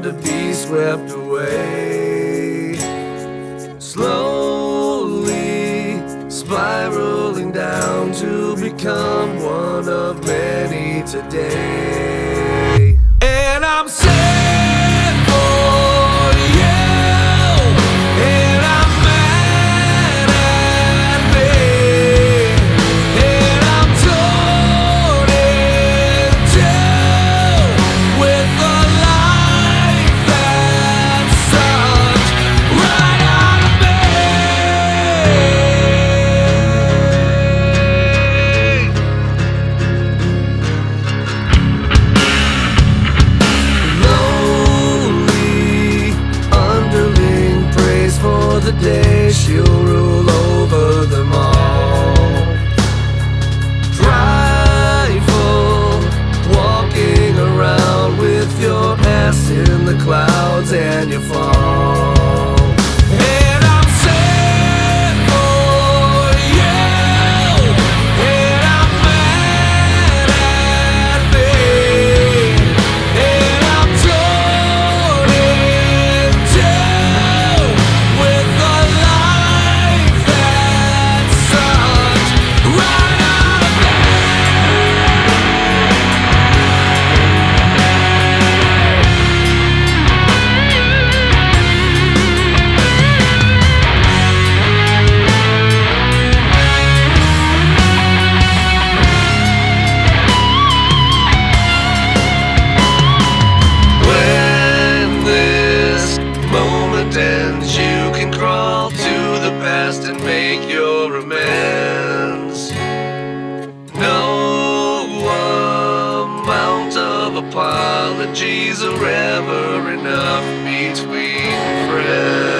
to be swept away. Slowly spiraling down to become one of many today. And I'm sad the day she'll rule over them all. Prideful, walking around with your ass in the clouds and you fall. Apologies are ever enough between friends.